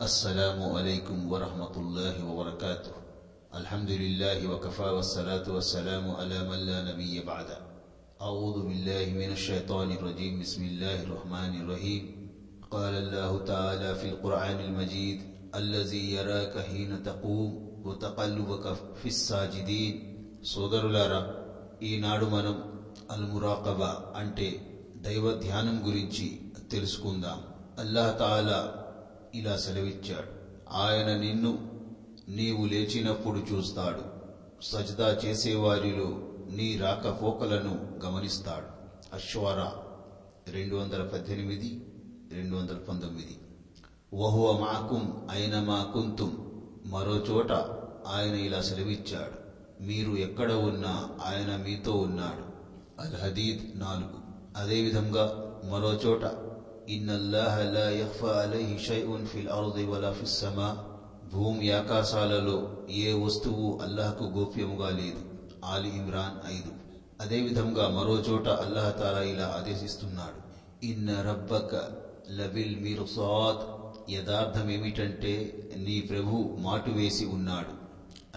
السلام عليكم ورحمة الله وبركاته الحمد لله وكفى والصلاة والسلام على من لا نبي بعده أعوذ بالله من الشيطان الرجيم بسم الله الرحمن الرحيم قال الله تعالى في القرآن المجيد الذي يراك حين تقوم وتقلبك في الساجدين సోదరులారా ఈనాడు మనం అల్ మురాకబా అంటే దైవ ధ్యానం గురించి తెలుసుకుందాం అల్లాహ్ తాలా ఇలా సెలవిచ్చాడు. ఆయన నిన్ను నీవు లేచినప్పుడు చూస్తాడు. సజ్దా చేసేవారిలో నీ రాకపోకలను గమనిస్తాడు. అశ్వారా రెండు వందల పద్దెనిమిది రెండు వందల పంతొమ్మిది వహువ మాకుం అయిన మా కుంతుం. మరోచోట ఆయన ఇలా సెలవిచ్చాడు. మీరు ఎక్కడ ఉన్నా ఆయన మీతో ఉన్నాడు. అల్ హదీద్ నాలుగు. అదేవిధంగా మరోచోట చోట ఇన్నల్లాహ లా యఖ్ఫా అలైహి షైఉన్ ఫిల్ అర్ది వలా ఫిస్ సమా భూమి ఆకాశాలలో ఏ వస్తువు అల్లాహకు గోప్యముగా లేదు. ఆలి ఇమ్రాన్ ఐదు. అదేవిధంగా మరో చోట అల్లాహ్ తాలా ఇలా ఆదేశిస్తున్నాడు. ఇన్న రబ్బక లబిల్ మిర్సాద్ యథార్థం ఏమిటంటే నీ ప్రభు మాటు వేసి ఉన్నాడు.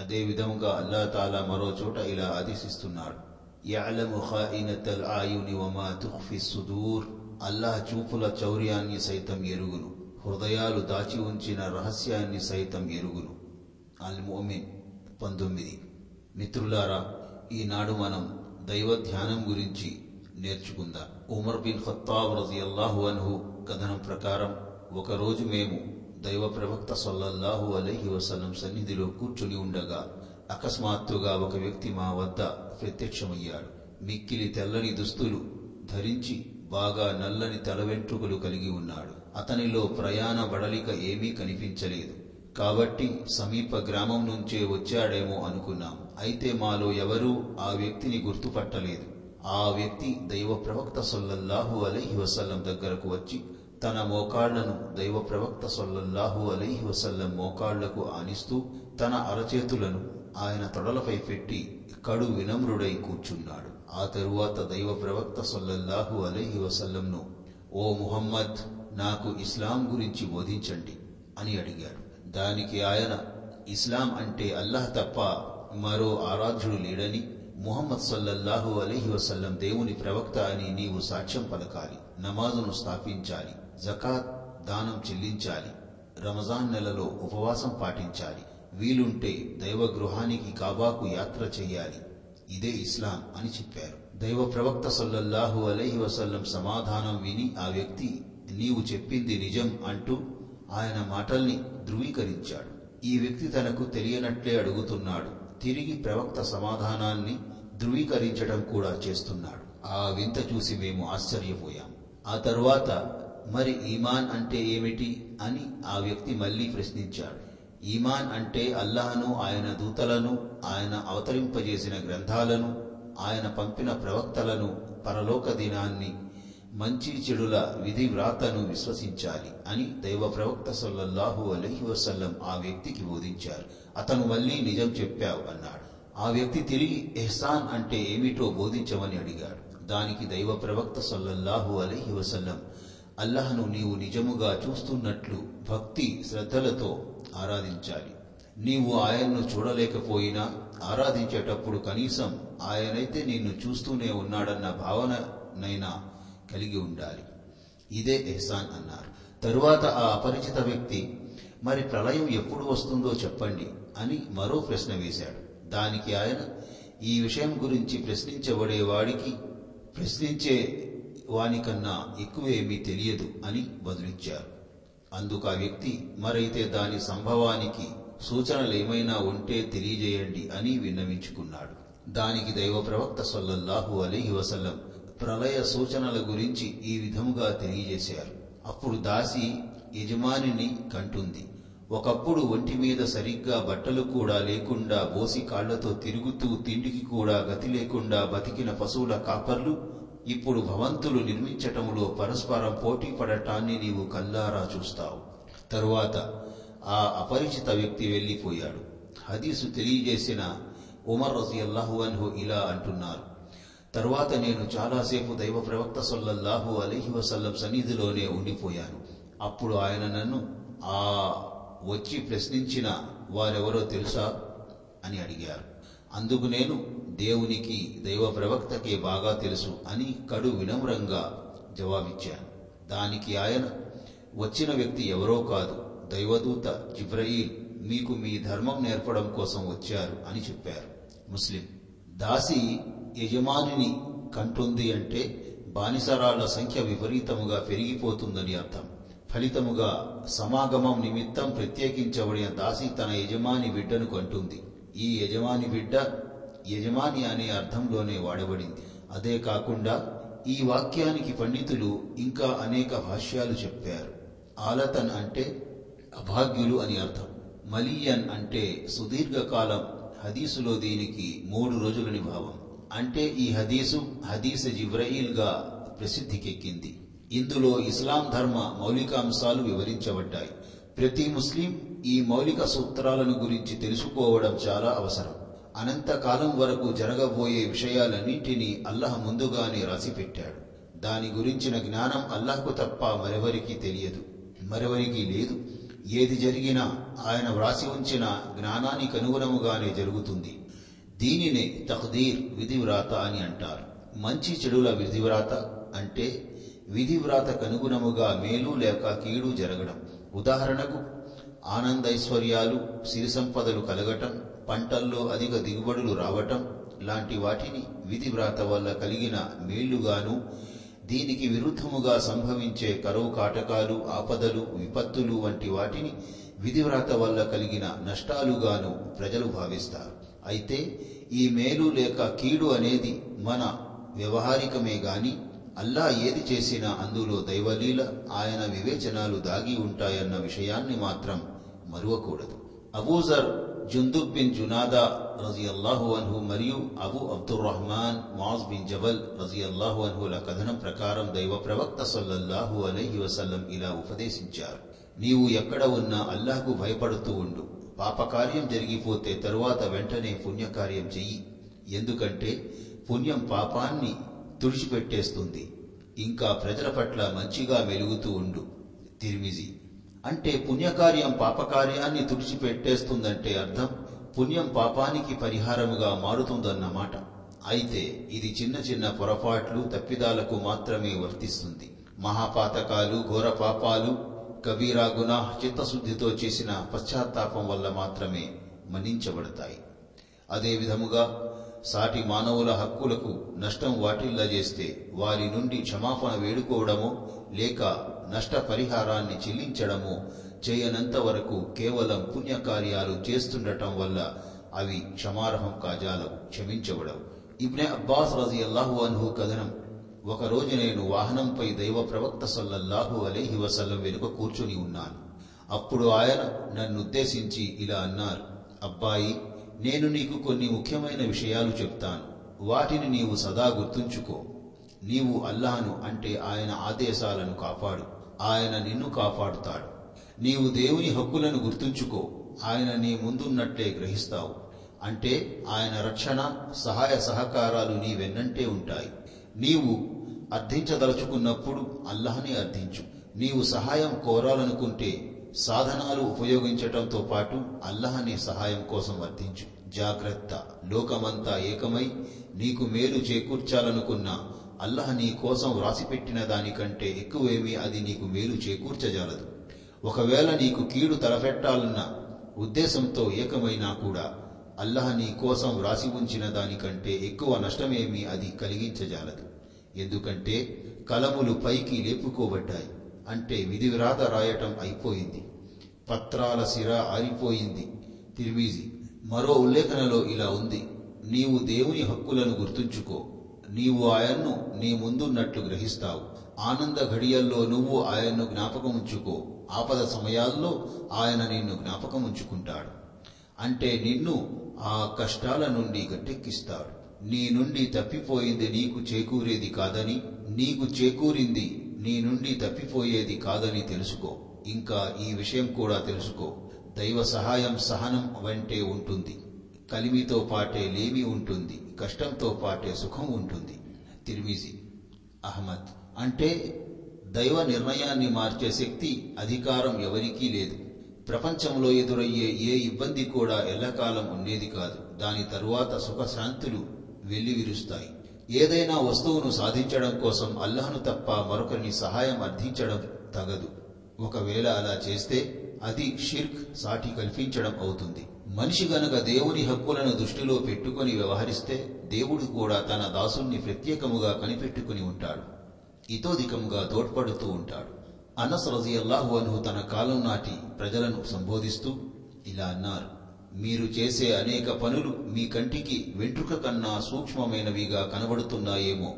అదే విధంగా అల్లా తాలా మరో చోట ఇలా ఆదేశిస్తున్నాడు. యఅలము ఖాయినతల్ ఆయుని వమా తుఖ్ఫి సుదూర్. అల్లాహ్ చూపుల చౌర్యాన్ని సైతం ఎరుగును. హృదయాలు దాచి ఉంచిన రహస్యాన్ని సైతం ఎరుగును. అల్ మోమిన్ పంతొమ్మిది. మిత్రులారా ఈనాడు మనం దైవ ధ్యానం గురించి నేర్చుకుందాం. ఉమర్ బిన్ ఖత్తాబ్ రజియల్లాహు అన్హు కథనం ప్రకారం ఒకరోజు మేము దైవ ప్రవక్త సొల్లల్లాహు అలహి వసలం సన్నిధిలో కూర్చుని ఉండగా అకస్మాత్తుగా ఒక వ్యక్తి మా వద్ద ప్రత్యక్షమయ్యాడు. మిక్కిలి తెల్లని దుస్తులు ధరించి బాగా నల్లని తల వెంట్రుకలు కలిగి ఉన్నాడు. అతనిలో ప్రయాణ బడలిక ఏమీ కనిపించలేదు. కాబట్టి సమీప గ్రామం నుంచే వచ్చాడేమో అనుకున్నాం. అయితే మాలో ఎవరూ ఆ వ్యక్తిని గుర్తుపట్టలేదు. ఆ వ్యక్తి దైవ ప్రవక్త సొల్లల్లాహు అలైహి వసల్లం దగ్గరకు వచ్చి తన మోకాళ్ళను దైవ ప్రవక్త సొల్లల్లాహు అలైహి వసల్లం మోకాళ్ళకు ఆనిస్తూ తన అరచేతులను ఆయన తొడలపై పెట్టి కడు వినమ్రుడై కూర్చున్నాడు. ఆ తరువాత దైవ ప్రవక్త సొల్లహు అలహి వసల్లంను ఓ ముహమ్మద్ నాకు ఇస్లాం గురించి బోధించండి అని అడిగాడు దానికి ఆయన ఇస్లాం అంటే అల్లాహ్ తప్ప మరో ఆరాధ్యుడు లేడని ముహమ్మద్ సల్లల్లాహు అలైహి వసల్లం దేవుని ప్రవక్త అని నీవు సాక్ష్యం పలకాలి నమాజును స్థాపించాలి జకాత్ దానం చెల్లించాలి రమజాన్ నెలలో ఉపవాసం పాటించాలి వీలుంటే దైవ గృహానికి కాబాకు యాత్ర చెయ్యాలి ఇదే ఇస్లాం అని చెప్పారు. దైవ ప్రవక్త సల్లల్లాహు అలహి వసల్లం సమాధానం విని ఆ వ్యక్తి నీవు చెప్పింది నిజం అంటూ ఆయన మాటల్ని ధృవీకరించాడు. ఈ వ్యక్తి తనకు తెలియనట్లే అడుగుతున్నాడు. తిరిగి ప్రవక్త సమాధానాన్ని ధృవీకరించడం కూడా చేస్తున్నాడు. ఆ వింత చూసి మేము ఆశ్చర్యపోయాం. ఆ తరువాత మరి ఈమాన్ అంటే ఏమిటి? అని ఆ వ్యక్తి మళ్ళీ ప్రశ్నించాడు. ఈమాన్ అంటే అల్లాహను ఆయన దూతలను ఆయన అవతరింపజేసిన గ్రంథాలను ఆయన పంపిన ప్రవక్తలను పరలోక దినాన్ని మంచి చెడుల విధి వ్రాతను విశ్వసించాలి అని దైవ ప్రవక్త సల్లల్లాహు అలహి వసల్లం ఆ వ్యక్తికి బోధించారు. అతను మళ్ళీ నిజం చెప్పావు అన్నాడు. ఆ వ్యక్తి తిరిగి ఎహ్సాన్ అంటే ఏమిటో బోధించమని అడిగాడు. దానికి దైవ ప్రవక్త సల్లల్లాహు అలహి వసల్లం అల్లహను నీవు నిజముగా చూస్తున్నట్లు భక్తి శ్రద్ధలతో ఆరాధించాలి. నీవు ఆయన్ను చూడలేకపోయినా ఆరాధించేటప్పుడు కనీసం ఆయనైతే నిన్ను చూస్తూనే ఉన్నాడన్న భావననైనా కలిగి ఉండాలి. ఇదే ఎహ్సాన్ అన్నారు. తరువాత ఆ అపరిచిత వ్యక్తి మరి ప్రళయం ఎప్పుడు వస్తుందో చెప్పండి అని మరో ప్రశ్న వేశాడు. దానికి ఆయన ఈ విషయం గురించి ప్రశ్నించబడే వాడికి ప్రశ్నించే వానికన్నా ఎక్కువేమీ తెలియదు అని బదులిచ్చారు అందుకు ఆ వ్యక్తి మరైతే దాని సంభవానికి సూచనలు ఏమైనా ఉంటే తెలియజేయండి అని విన్నవించుకున్నాడు. దానికి దైవ ప్రవక్త సొల్లహు అలీహి వసల్లం ప్రళయ సూచనల గురించి ఈ విధముగా తెలియజేశారు. అప్పుడు దాసి యజమానిని కంటుంది. ఒకప్పుడు ఒంటి మీద సరిగ్గా బట్టలు కూడా లేకుండా బోసి కాళ్ళతో తిరుగుతూ తిండికి కూడా గతి లేకుండా బతికిన పశువుల కాపర్లు ఇప్పుడు భవంతులు నిర్మించటంలో పరస్పరం పోటీ పడటాన్ని నీవు కల్లారా చూస్తావు. తరువాత ఆ అపరిచిత వ్యక్తి వెళ్ళిపోయాడు. హదీసు తెలియజేసిన ఉమర్ రజియల్లాహు అన్హు ఇలా అంటున్నారు. తరువాత నేను చాలాసేపు దైవ ప్రవక్త సొల్లల్లాహు అలీహి వసల్లం సన్నిధిలోనే ఉండిపోయాను. అప్పుడు ఆయన నన్ను ఆ వచ్చి ప్రశ్నించిన వారెవరో తెలుసా? అని అడిగారు. అందుకు నేను దేవునికి దైవ ప్రవక్తకే బాగా తెలుసు అని కడు వినమ్రంగా జవాబిచ్చాను దానికి ఆయన వచ్చిన వ్యక్తి ఎవరో కాదు దైవదూత జిబ్రయీల్ మీకు మీ ధర్మం నేర్పడం కోసం వచ్చారు అని చెప్పారు. ముస్లిం దాసి యజమానిని కంటుంది అంటే బానిసరాళ్ళ సంఖ్య విపరీతముగా పెరిగిపోతుందని అర్థం. ఫలితముగా సమాగమం నిమిత్తం ప్రత్యేకించబడిన దాసి తన యజమాని బిడ్డను కంటుంది. ఈ యజమాని బిడ్డ యజమాని అనే అర్థంలోనే వాడబడింది. అదే కాకుండా ఈ వాక్యానికి పండితులు ఇంకా అనేక భాష్యాలు చెప్పారు. ఆలతన్ అంటే అభాగ్యులు అని అర్థం. మలియన్ అంటే సుదీర్ఘకాలం హదీసులో దీనికి మూడు రోజులని భావం. అంటే ఈ హదీసు హదీస్ జిబ్రయీల్గా ప్రసిద్ధికెక్కింది. ఇందులో ఇస్లాం ధర్మ మౌలికాంశాలు వివరించబడ్డాయి. ప్రతి ముస్లిం ఈ మౌలిక సూత్రాలను గురించి తెలుసుకోవడం చాలా అవసరం. అనంతకాలం వరకు జరగబోయే విషయాలన్నింటినీ అల్లహ ముందుగానే రాసిపెట్టాడు. దాని గురించిన జ్ఞానం అల్లహకు తప్ప మరెవరికి తెలియదు. మరెవరికి లేదు. ఏది జరిగినా ఆయన వ్రాసి ఉంచిన జ్ఞానానికి అనుగుణముగానే జరుగుతుంది. దీనినే తఖ్దీర్ విధివ్రాత అని అంటారు. మంచి చెడుల విధివ్రాత అంటే విధివ్రాతకు అనుగుణముగా మేలు లేక కీడు జరగడం. ఉదాహరణకు ఆనందైశ్వర్యాలు సిరి సంపదలు కలగటం పంటల్లో అధిక దిగుబడులు రావటం లాంటి వాటిని విధివ్రాత వల్ల కలిగిన మేళ్ళుగాను దీనికి విరుద్ధముగా సంభవించే కరువు కాటకాలు ఆపదలు విపత్తులు వంటి వాటిని విధివ్రాత వల్ల కలిగిన నష్టాలుగాను ప్రజలు భావిస్తారు. అయితే ఈ మేలు లేక కీడు అనేది మన వ్యవహారికమే గాని అల్లా ఏది చేసినా అందులో దైవలీల ఆయన వివేచనాలు దాగి ఉంటాయన్న విషయాన్ని మాత్రం మరువకూడదు. అబూజర్ జుందుబ్ బిన్ జునాదా రజియల్లాహు అన్హు మరియు Abu Abdur Rahman Muadh bin Jabal రజియల్లాహు అన్హుల కథనం ప్రకారం దైవ ప్రవక్త సల్లల్లాహు అలహి వసల్లం ఇలా ఉపదేశించారు. నీవు ఎక్కడ ఉన్నా అల్లాహకు భయపడుతూ ఉండు. పాపకార్యం జరిగిపోతే తరువాత వెంటనే పుణ్యకార్యం చెయ్యి. ఎందుకంటే పుణ్యం పాపాన్ని తుడిచిపెట్టేస్తుంది. ఇంకా ప్రజల పట్ల మంచిగా మెలుగుతూ ఉండు. తిరిమిజీ అంటే పుణ్యకార్యం పాపకార్యాన్ని తుడిచిపెట్టేస్తుందంటే అర్థం పుణ్యం పాపానికి పరిహారముగా మారుతుందన్నమాట. అయితే ఇది చిన్న చిన్న పొరపాట్లు తప్పిదాలకు మాత్రమే వర్తిస్తుంది. మహాపాతకాలు ఘోర పాపాలు కబీరా గునా చిత్తశుద్ధితో చేసిన పశ్చాత్తాపం వల్ల మాత్రమే మన్నించబడతాయి. అదే విధముగా సాటి మానవుల హక్కులకు నష్టం వాటిల్లజేస్తే వారి నుండి క్షమాపణ వేడుకోవడమో లేక నష్టపరిహారాన్ని చెల్లించడము చెల్లించడమో చేయనంత వరకు కేవలం పుణ్యకార్యాలు చేస్తుండటం వల్ల అవి క్షమార్హం కాజాలవు క్షమించబడవు. ఇబ్నె అబ్బాస్ రజి అల్లాహు అన్హు కథనం ఒకరోజు నేను వాహనంపై దైవ ప్రవక్త సల్లల్లాహు అలీహి వసల్లం వెనుక కూర్చుని ఉన్నాను. అప్పుడు ఆయన నన్నుద్దేశించి ఇలా అన్నారు అబ్బాయి నేను నీకు కొన్ని ముఖ్యమైన విషయాలు చెప్తాను. వాటిని నీవు సదా గుర్తుంచుకో. నీవు అల్లాను అంటే ఆయన ఆదేశాలను కాపాడు. ఆయన నిన్ను కాపాడుతాడు. నీవు దేవుని హక్కులను గుర్తుంచుకో. ఆయన నీ ముందున్నట్లే గ్రహిస్తావు. అంటే ఆయన రక్షణ సహాయ సహకారాలు నీ వెన్నంటే ఉంటాయి. నీవు అర్థించదలుచుకున్నప్పుడు అల్లహని అర్థించు. నీవు సహాయం కోరాలనుకుంటే సాధనాలు ఉపయోగించటంతో పాటు అల్లహనే సహాయం కోసం అర్థించు. జాగ్రత్త. లోకమంతా ఏకమై నీకు మేలు చేకూర్చాలనుకున్న అల్లహ నీ కోసం వ్రాసిపెట్టిన దానికంటే ఎక్కువేమీ అది నీకు మేలు చేకూర్చజాలదు. ఒకవేళ నీకు కీడు తలపెట్టాలన్న ఉద్దేశంతో ఏకమైనా కూడా అల్లహ నీ కోసం వ్రాసి ఉంచిన దానికంటే ఎక్కువ నష్టమేమీ అది కలిగించజాలదు. ఎందుకంటే కలములు పైకి లేపుకోబడ్డాయి. అంటే విధి వ్రాత రాయటం అయిపోయింది. పత్రాల సిర ఆరిపోయింది. తిరిమీజి మరో ఉల్లేఖనలో ఇలా ఉంది. నీవు దేవుని హక్కులను గుర్తుంచుకో. నీవు ఆయన్ను నీ ముందున్నట్లు గ్రహిస్తావు. ఆనంద ఘడియల్లో నువ్వు ఆయన్ను జ్ఞాపకం ఉంచుకో ఆపద సమయాల్లో ఆయన నిన్ను జ్ఞాపకం ఉంచుకుంటాడు అంటే నిన్ను ఆ కష్టాల నుండి గట్టెక్కిస్తాడు. నీ నుండి తప్పిపోయింది నీకు చేకూరేది కాదని నీకు చేకూరింది నీ నుండి తప్పిపోయేది కాదని తెలుసుకో. ఇంకా ఈ విషయం కూడా తెలుసుకో. దైవ సహాయం సహనం వెంటే ఉంటుంది. కలిమితో పాటే లేమి ఉంటుంది. కష్టంతో పాటే సుఖం ఉంటుంది. తిరిమిజి అహ్మద్ అంటే దైవ నిర్ణయాన్ని మార్చే శక్తి అధికారం ఎవరికీ లేదు. ప్రపంచంలో ఎదురయ్యే ఏ ఇబ్బంది కూడా ఎల్లకాలం ఉండేది కాదు. దాని తరువాత సుఖశాంతులు వెల్లివిరుస్తాయి. ఏదైనా వస్తువును సాధించడం కోసం అల్లహను తప్ప మరొకరిని సహాయం అర్థించడం తగదు. ఒకవేళ అలా చేస్తే అది షిర్క్ సాటి కల్పించడం అవుతుంది. మనిషి గనక దేవుని హక్కులను దృష్టిలో పెట్టుకుని వ్యవహరిస్తే దేవుడు కూడా తన దాసుణ్ణి ప్రత్యేకముగా కనిపెట్టుకుని ఉంటాడు. ఇతోధికంగా తోడ్పడుతూ ఉంటాడు. అనస్ రజియల్లాహు అను తన కాలం నాటి ప్రజలను సంబోధిస్తూ ఇలా అన్నారు. మీరు చేసే అనేక పనులు మీ కంటికి వెంట్రుక కన్నా సూక్ష్మమైనవిగా కనబడుతున్నాయేమో.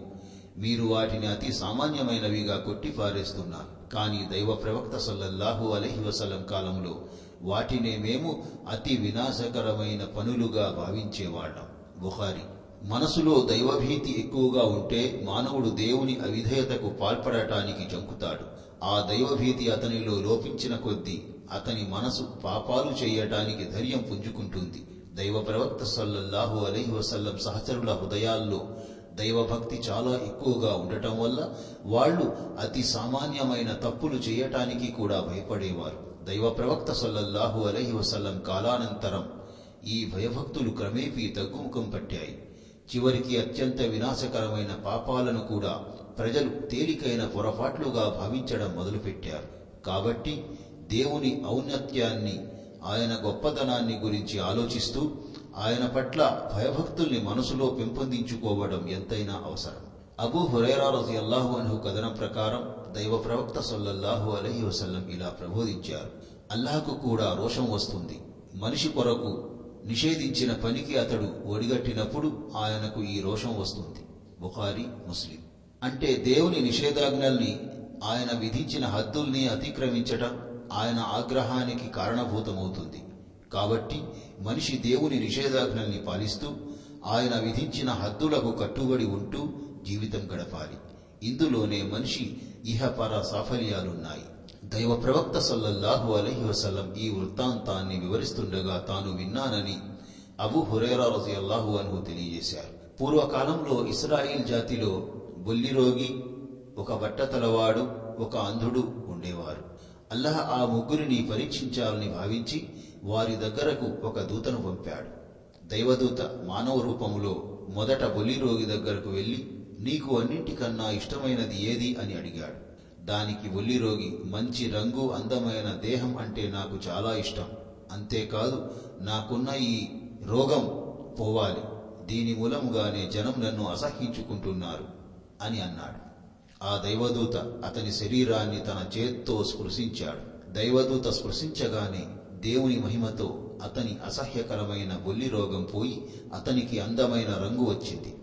మీరు వాటిని అతి సామాన్యమైనవిగా కొట్టిపారేస్తున్నారు. కానీ దైవ ప్రవక్త సల్లల్లాహు అలహి వసలం కాలంలో వాటినే మేము అతి వినాశకరమైన పనులుగా భావించేవాళ్ళం. బుహారి మనసులో దైవభీతి ఎక్కువగా ఉంటే మానవుడు దేవుని అవిధేయతకు పాల్పడటానికి జంకుతాడు. ఆ దైవభీతి అతనిలో లోపించిన కొద్దీ అతని మనసు పాపాలు చేయటానికి ధైర్యం పుంజుకుంటుంది. దైవ ప్రవక్త సల్లల్లాహు అలహి వసల్లం సహచరుల హృదయాల్లో దైవభక్తి చాలా ఎక్కువగా ఉండటం వల్ల వాళ్ళు అతి సామాన్యమైన తప్పులు చేయటానికి కూడా భయపడేవారు. దైవ ప్రవక్త సల్లల్లాహు అలహి వసల్లం కాలానంతరం ఈ భయభక్తులు క్రమేపీ తగ్గుముఖం పట్టాయి. చివరికి అత్యంత వినాశకరమైన పాపాలను కూడా ప్రజలు తేలికైన పొరపాట్లుగా భావించడం మొదలుపెట్టారు. కాబట్టి దేవుని ఔన్నత్యాన్ని ఆయన గొప్పతనాన్ని గురించి ఆలోచిస్తూ ఆయన పట్ల భయభక్తుల్ని మనసులో పెంపొందించుకోవడం ఎంతైనా అవసరం. అబూ హురైరా రజియల్లాహు అన్హు కథనం ప్రకారం దైవ ప్రవక్త సొల్లల్లాహు అలహి వసల్లం ఇలా ప్రబోధించారు. అల్లాహకు కూడా రోషం వస్తుంది. మనిషి కొరకు నిషేధించిన పనికి అతడు ఒడిగట్టినప్పుడు ఆయనకు ఈ రోషం వస్తుంది. బుఖారి ముస్లిం. అంటే దేవుని నిషేధాజ్ఞల్ని ఆయన విధించిన హద్దుల్ని అతిక్రమించటం ఆయన ఆగ్రహానికి కారణభూతమవుతుంది. కాబట్టి మనిషి దేవుని నిషేధాజ్ఞల్ని పాలిస్తూ ఆయన విధించిన హద్దులకు కట్టుబడి ఉంటూ జీవితం గడపాలి. ఇందులోనే మనిషి ఇహపర సాఫల్యాలున్నాయి. దైవ ప్రవక్త సల్లల్లాహు అలహి వసల్లం ఈ వృత్తాంతాన్ని వివరిస్తుండగా తాను విన్నానని అబు హురేరా రజియల్లాహు అన్హు తెలియజేశారు. పూర్వకాలంలో ఇస్రాయిల్ జాతిలో బొల్లిరోగి ఒక బట్టతలవాడు ఒక అంధుడు ఉండేవారు. అల్లాహ్ ఆ ముగ్గురిని పరీక్షించాలని భావించి వారి దగ్గరకు ఒక దూతను పంపాడు. దైవదూత మానవ రూపములో మొదట బొల్లిరోగి దగ్గరకు వెళ్ళి నీకు అన్నింటికన్నా ఇష్టమైనది ఏది అని అడిగాడు. దానికి ఒల్లిరోగి మంచి రంగు అందమైన దేహం అంటే నాకు చాలా ఇష్టం. అంతేకాదు నాకున్న ఈ రోగం పోవాలి. దీని మూలంగానే జనం నన్ను అసహించుకుంటున్నారు అని అన్నాడు. ఆ దైవదూత అతని శరీరాన్ని తన చేత్తో స్పృశించాడు. దైవదూత స్పృశించగానే దేవుని మహిమతో అతని అసహ్యకరమైన బొల్లి రోగం పోయి అతనికి అందమైన రంగు వచ్చింది.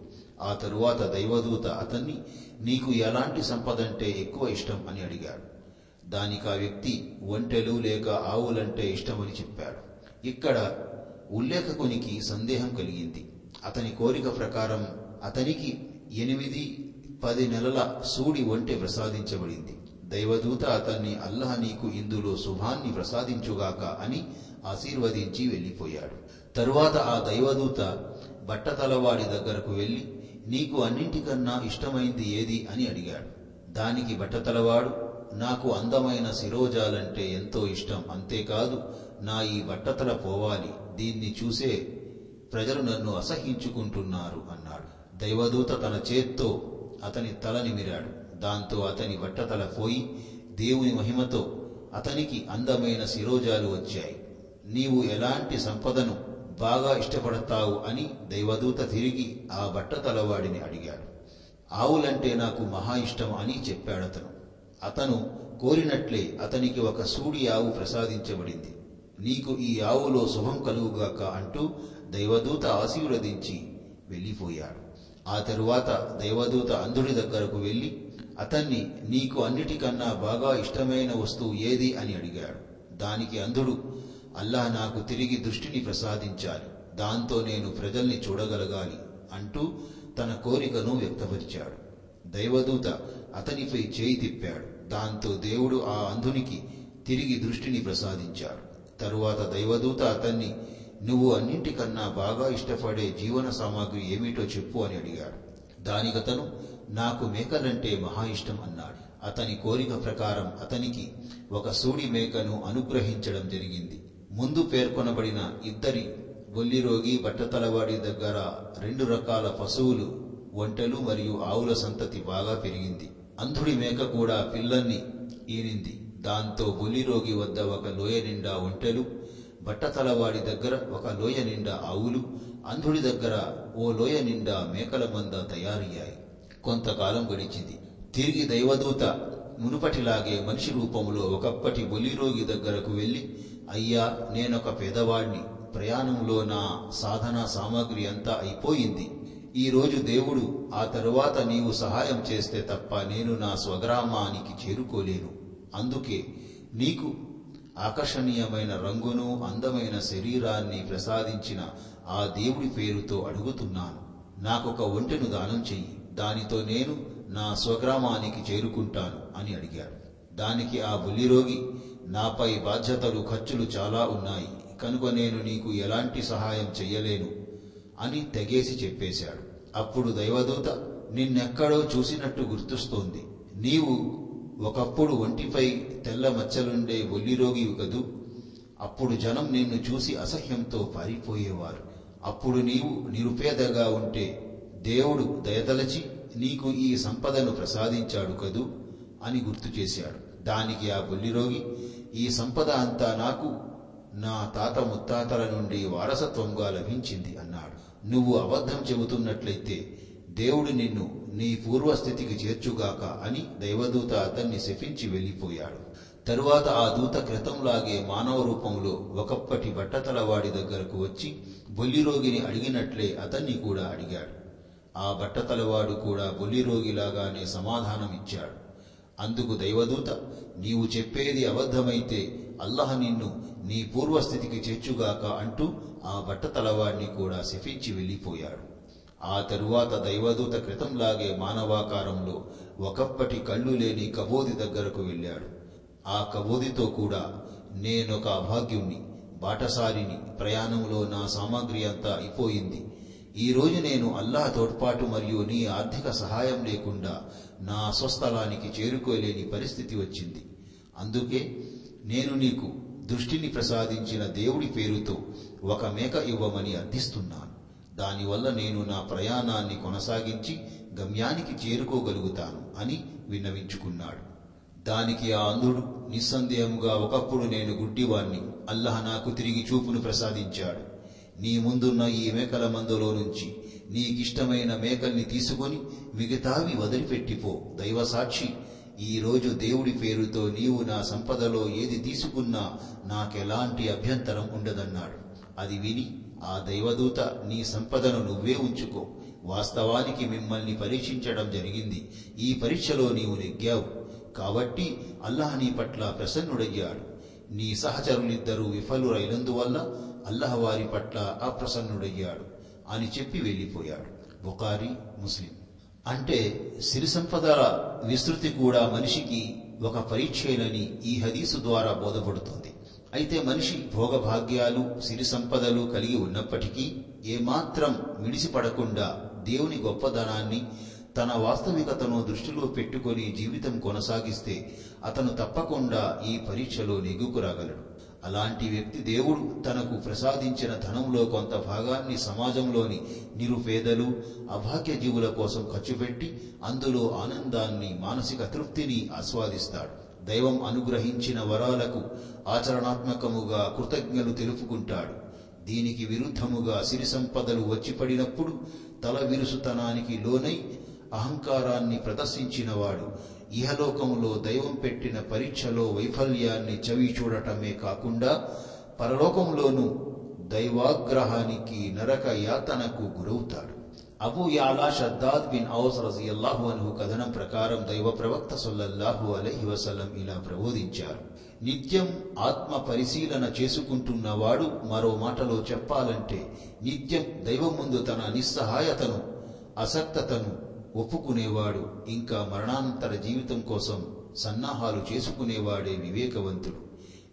ఆ తరువాత దైవదూత అతన్ని నీకు ఎలాంటి సంపదంటే ఎక్కువ ఇష్టం? అని అడిగాడు. దానికి ఆ వ్యక్తి ఒంటెలు లేక ఆవులంటే ఇష్టమని చెప్పాడు. ఇక్కడ ఉల్లేఖకునికి సందేహం కలిగింది. అతని కోరిక ప్రకారం అతనికి ఎనిమిది పది నెలల సూడి ఒంటె ప్రసాదించబడింది. దైవదూత అతన్ని అల్లహ నీకు ఇందులో శుభాన్ని ప్రసాదించుగాక అని ఆశీర్వదించి వెళ్ళిపోయాడు. తరువాత ఆ దైవదూత బట్టతలవాడి దగ్గరకు వెళ్ళి నీకు అన్నింటికన్నా ఇష్టమైంది ఏది అని అడిగాడు. దానికి బట్టతలవాడు నాకు అందమైన శిరోజాలంటే ఎంతో ఇష్టం అంతేకాదు నా ఈ బట్టతల పోవాలి దీన్ని చూసే ప్రజలు నన్ను అసహించుకుంటున్నారు అన్నాడు. దైవదూత తన చేత్తో అతని తల నిమిరాడు. దాంతో అతని బట్టతల పోయి దేవుని మహిమతో అతనికి అందమైన శిరోజాలు వచ్చాయి. నీవు ఎలాంటి సంపదను బాగా ఇష్టపడతావు అని దైవదూత తిరిగి ఆ బట్టతలవాడిని అడిగాడు. ఆవులంటే నాకు మహా ఇష్టం అని చెప్పాడతను. అతను కోరినట్లే అతనికి ఒక సూడి ఆవు ప్రసాదించబడింది. నీకు ఈ ఆవులో శుభం కలుగుగాక అంటూ దైవదూత ఆశీర్వదించి వెళ్ళిపోయాడు. ఆ తరువాత దైవదూత అంధుడి దగ్గరకు వెళ్ళి అతన్ని నీకు అన్నిటికన్నా బాగా ఇష్టమైన వస్తువు ఏది? అని అడిగాడు. దానికి అంధుడు అల్లా నాకు తిరిగి దృష్టిని ప్రసాదించాలి దాంతో నేను ప్రజల్ని చూడగలగాలి అంటూ తన కోరికను వ్యక్తపరిచాడు. దైవదూత అతనిపై చేయి తిప్పాడు. దాంతో దేవుడు ఆ అంధునికి తిరిగి దృష్టిని ప్రసాదించాడు. తరువాత దైవదూత అతన్ని నువ్వు అన్నింటికన్నా బాగా ఇష్టపడే జీవన సామాగ్రి ఏమిటో చెప్పు అని అడిగాడు. దానికతను నాకు మేకలంటే మహా ఇష్టం అన్నాడు. అతని కోరిక ప్రకారం అతనికి ఒక సూడి మేకను అనుగ్రహించడం జరిగింది. ముందు పేర్కొనబడిన ఇద్దరి బొల్లిరోగి బట్టతలవాడి దగ్గర రెండు రకాల పశువులు ఒంటెలు మరియు ఆవుల సంతతి బాగా పెరిగింది. అంధుడి మేక కూడా పిల్లల్ని ఈనింది. దాంతో బొల్లిరోగి వద్ద ఒక లోయ నిండా ఒంటెలు బట్టతలవాడి దగ్గర ఒక లోయ నిండా ఆవులు అంధుడి దగ్గర ఓ లోయ నిండా మేకల మంద తయారయ్యాయి. కొంతకాలం గడిచింది. తిరిగి దైవదూత మునుపటిలాగే మనిషి రూపంలో ఒకప్పటి బొలిరోగి దగ్గరకు వెళ్ళి అయ్యా నేనొక పేదవాణ్ణి. ప్రయాణంలో నా సాధనా సామాగ్రి అంతా అయిపోయింది. ఈరోజు దేవుడు ఆ తరువాత నీవు సహాయం చేస్తే తప్ప నేను నా స్వగ్రామానికి చేరుకోలేను. అందుకే నీకు ఆకర్షణీయమైన రంగును అందమైన శరీరాన్ని ప్రసాదించిన ఆ దేవుడి పేరుతో అడుగుతున్నాను. నాకొక ఒంటెను దానం చెయ్యి. దానితో నేను నా స్వగ్రామానికి చేరుకుంటాను అని అడిగాడు. దానికి ఆ బుల్లిరోగి నాపై బాధ్యతలు ఖర్చులు చాలా ఉన్నాయి. కనుక నేను నీకు ఎలాంటి సహాయం చెయ్యలేను అని తెగేసి చెప్పేశాడు. అప్పుడు దైవదూత నిన్నెక్కడో చూసినట్టు గుర్తుస్తోంది. నీవు ఒకప్పుడు ఒంటిపై తెల్ల మచ్చలుండే ఒల్లిరోగివి కదూ అప్పుడు జనం నిన్ను చూసి అసహ్యంతో పారిపోయేవారు. అప్పుడు నీవు నిరుపేదగా ఉంటే దేవుడు దయతలచి నీకు ఈ సంపదను ప్రసాదించాడు కదూ అని గుర్తు చేశాడు. దానికి ఆ బొల్లిరోగి ఈ సంపద అంతా నాకు నా తాత ముత్తాతల నుండి వారసత్వంగా లభించింది అన్నాడు. నువ్వు అబద్ధం చెబుతున్నట్లయితే దేవుడు నిన్ను నీ పూర్వస్థితికి చేర్చుగాక అని దైవదూత అతన్ని శపించి వెళ్ళిపోయాడు. తరువాత ఆ దూత క్రితంలాగే మానవ రూపంలో ఒకప్పటి బట్టతలవాడి దగ్గరకు వచ్చి బొల్లిరోగిని అడిగినట్లే అతన్ని కూడా అడిగాడు. ఆ బట్టతలవాడు కూడా బొల్లిరోగిలాగానే సమాధానమిచ్చాడు. అందుకు దైవదూత నీవు చెప్పేది అబద్ధమైతే అల్లహ నిన్ను నీ పూర్వస్థితికి చేర్చుగాక అంటూ ఆ బట్టతలవాడిని కూడా శపించి వెళ్ళిపోయాడు. ఆ తరువాత దైవదూత క్రితంలాగే మానవాకారంలో ఒకప్పటి కళ్ళు లేని కబోది దగ్గరకు వెళ్ళాడు. ఆ కబోదితో కూడా నేనొక అభాగ్యుణ్ణి బాటసారిని ప్రయాణంలో నా సామాగ్రి అంతా అయిపోయింది. ఈరోజు నేను అల్లాహ్ తోడ్పాటు మరియు నీ ఆర్థిక సహాయం లేకుండా నా స్వస్థలానికి చేరుకోలేని పరిస్థితి వచ్చింది. అందుకే నేను నీకు దృష్టిని ప్రసాదించిన దేవుడి పేరుతో ఒక మేక ఇవ్వమని అర్థిస్తున్నాను. దానివల్ల నేను నా ప్రయాణాన్ని కొనసాగించి గమ్యానికి చేరుకోగలుగుతాను అని విన్నవించుకున్నాడు. దానికి ఆ అంధుడు నిస్సందేహముగా ఒకప్పుడు నేను గుడ్డివాణ్ణి అల్లహ నాకు తిరిగి చూపును ప్రసాదించాడు. నీ ముందున్న ఈ మేకల మందులో నుంచి నీకిష్టమైన మేకల్ని తీసుకొని మిగతావి వదిలిపెట్టిపో. దైవ సాక్షి ఈ రోజు దేవుడి పేరుతో నీవు నా సంపదలో ఏది తీసుకున్నా నాకెలాంటి అభ్యంతరం ఉండదన్నాడు. అది విని ఆ దైవదూత నీ సంపదను నువ్వే ఉంచుకో. వాస్తవానికి మిమ్మల్ని పరీక్షించడం జరిగింది. ఈ పరీక్షలో నీవు నెగ్గావు. కాబట్టి అల్లాహ్ నీ పట్ల ప్రసన్నుడయ్యాడు. నీ సహచరులిద్దరూ విఫలురైనందువల్ల అల్లహ వారి పట్ల అప్రసన్నుడయ్యాడు అని చెప్పి వెళ్ళిపోయాడు. బుకారి ముస్లిం. అంటే సిరి సంపదల విస్తృతి కూడా మనిషికి ఒక పరీక్షేనని ఈ హదీసు ద్వారా బోధపడుతుంది. అయితే మనిషి భోగభాగ్యాలు సిరి సంపదలు కలిగి ఉన్నప్పటికీ ఏమాత్రం మిడిసిపడకుండా దేవుని గొప్పదనాన్ని తన వాస్తవికతను దృష్టిలో పెట్టుకొని జీవితం కొనసాగిస్తే అతను తప్పకుండా ఈ పరీక్షలో నెగ్గుకురాగలడు అలాంటి వ్యక్తి దేవుడు తనకు ప్రసాదించిన ధనంలో కొంత భాగాన్ని సమాజంలోని నిరుపేదలు అభాగ్య జీవుల కోసం ఖర్చు పెట్టి అందులో ఆనందాన్ని మానసిక తృప్తిని ఆస్వాదిస్తాడు. దైవం అనుగ్రహించిన వరాలకు ఆచరణాత్మకముగా కృతజ్ఞలు తెలుపుకుంటాడు. దీనికి విరుద్ధముగా సిరి సంపదలు వచ్చిపడినప్పుడు తల విరుసుతనానికి లోనై అహంకారాన్ని ప్రదర్శించినవాడు ఇహలోకములో దైవం పెట్టిన పరీక్షలో వైఫల్యాన్ని చవి చూడటమే కాకుండా పరలోకంలోనూ దైవాగ్రహానికి నరక యాతనకు గురవుతాడు. Abu Yala Shaddad bin Aus రజియల్లాహు అనుహు కథనం ప్రకారం దైవ ప్రవక్త సొల్లల్లాహు అలహి వసలం ఇలా ప్రబోధించారు. నిత్యం ఆత్మ పరిశీలన చేసుకుంటున్నవాడు మరో మాటలో చెప్పాలంటే నిత్యం దైవం ముందు తన నిస్సహాయతను అసక్తతను ఒప్పుకునేవాడు ఇంకా మరణాంతర జీవితం కోసం సన్నాహాలు చేసుకునేవాడే వివేకవంతుడు.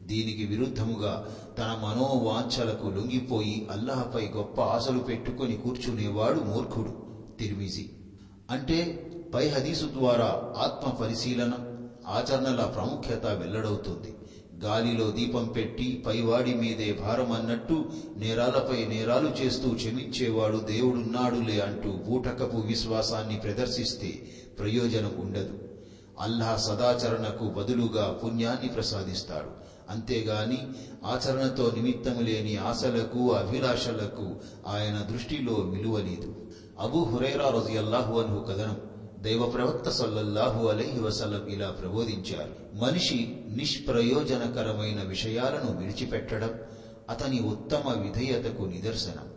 దీనికి విరుద్ధముగా తన మనోవాంఛలకు లొంగిపోయి అల్లాహపై గొప్ప ఆశలు పెట్టుకొని కూర్చునేవాడు మూర్ఖుడు. తిరిమిజి అంటే పై హదీసు ద్వారా ఆత్మ పరిశీలన ఆచరణల ప్రాముఖ్యత వెల్లడవుతుంది. గాలిలో దీపం పెట్టి పైవాడి మీదే భారం అన్నట్టు నేరాలపై నేరాలు చేస్తూ క్షమించేవాడు దేవుడున్నాడులే అంటూ బూటకపు విశ్వాసాన్ని ప్రదర్శిస్తే ప్రయోజనం ఉండదు. అల్లా సదాచరణకు బదులుగా పుణ్యాన్ని ప్రసాదిస్తాడు. అంతేగాని ఆచరణతో నిమిత్తం లేని ఆశలకు అభిలాషలకు ఆయన దృష్టిలో విలువ లేదు అబూ హురైరా రజియల్లాహు అన్హు కథనం. దైవ ప్రవక్త సల్లల్లాహు అలైహి వసల్లం ఇలా ప్రబోధించారు. మనిషి నిష్ప్రయోజనకరమైన విషయాలను విడిచిపెట్టడం అతని ఉత్తమ విధేయతకు నిదర్శనం.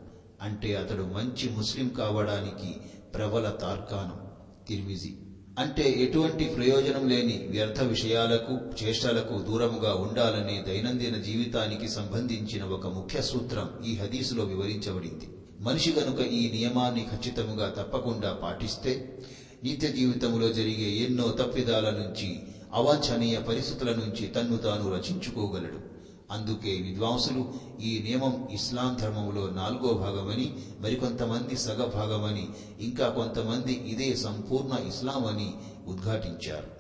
అంటే అతడు మంచి ముస్లిం కావడానికి ప్రబల తార్కాణం. తిరిమిజి. అంటే ఎటువంటి ప్రయోజనం లేని వ్యర్థ విషయాలకు చేష్టలకు దూరముగా ఉండాలనే దైనందిన జీవితానికి సంబంధించిన ఒక ముఖ్య సూత్రం ఈ హదీసులో వివరించబడింది. మనిషి గనుక ఈ నియమాన్ని ఖచ్చితంగా తప్పకుండా పాటిస్తే నిత్య జీవితంలో జరిగే ఎన్నో తప్పిదాల నుంచి అవాంఛనీయ పరిస్థితుల నుంచి తన్ను తాను రచించుకోగలడు. అందుకే విద్వాంసులు ఈ నియమం ఇస్లాం ధర్మంలో నాలుగో భాగమని మరికొంతమంది సగ భాగమని ఇంకా కొంతమంది ఇదే సంపూర్ణ ఇస్లాం అని ఉద్ఘాటించారు.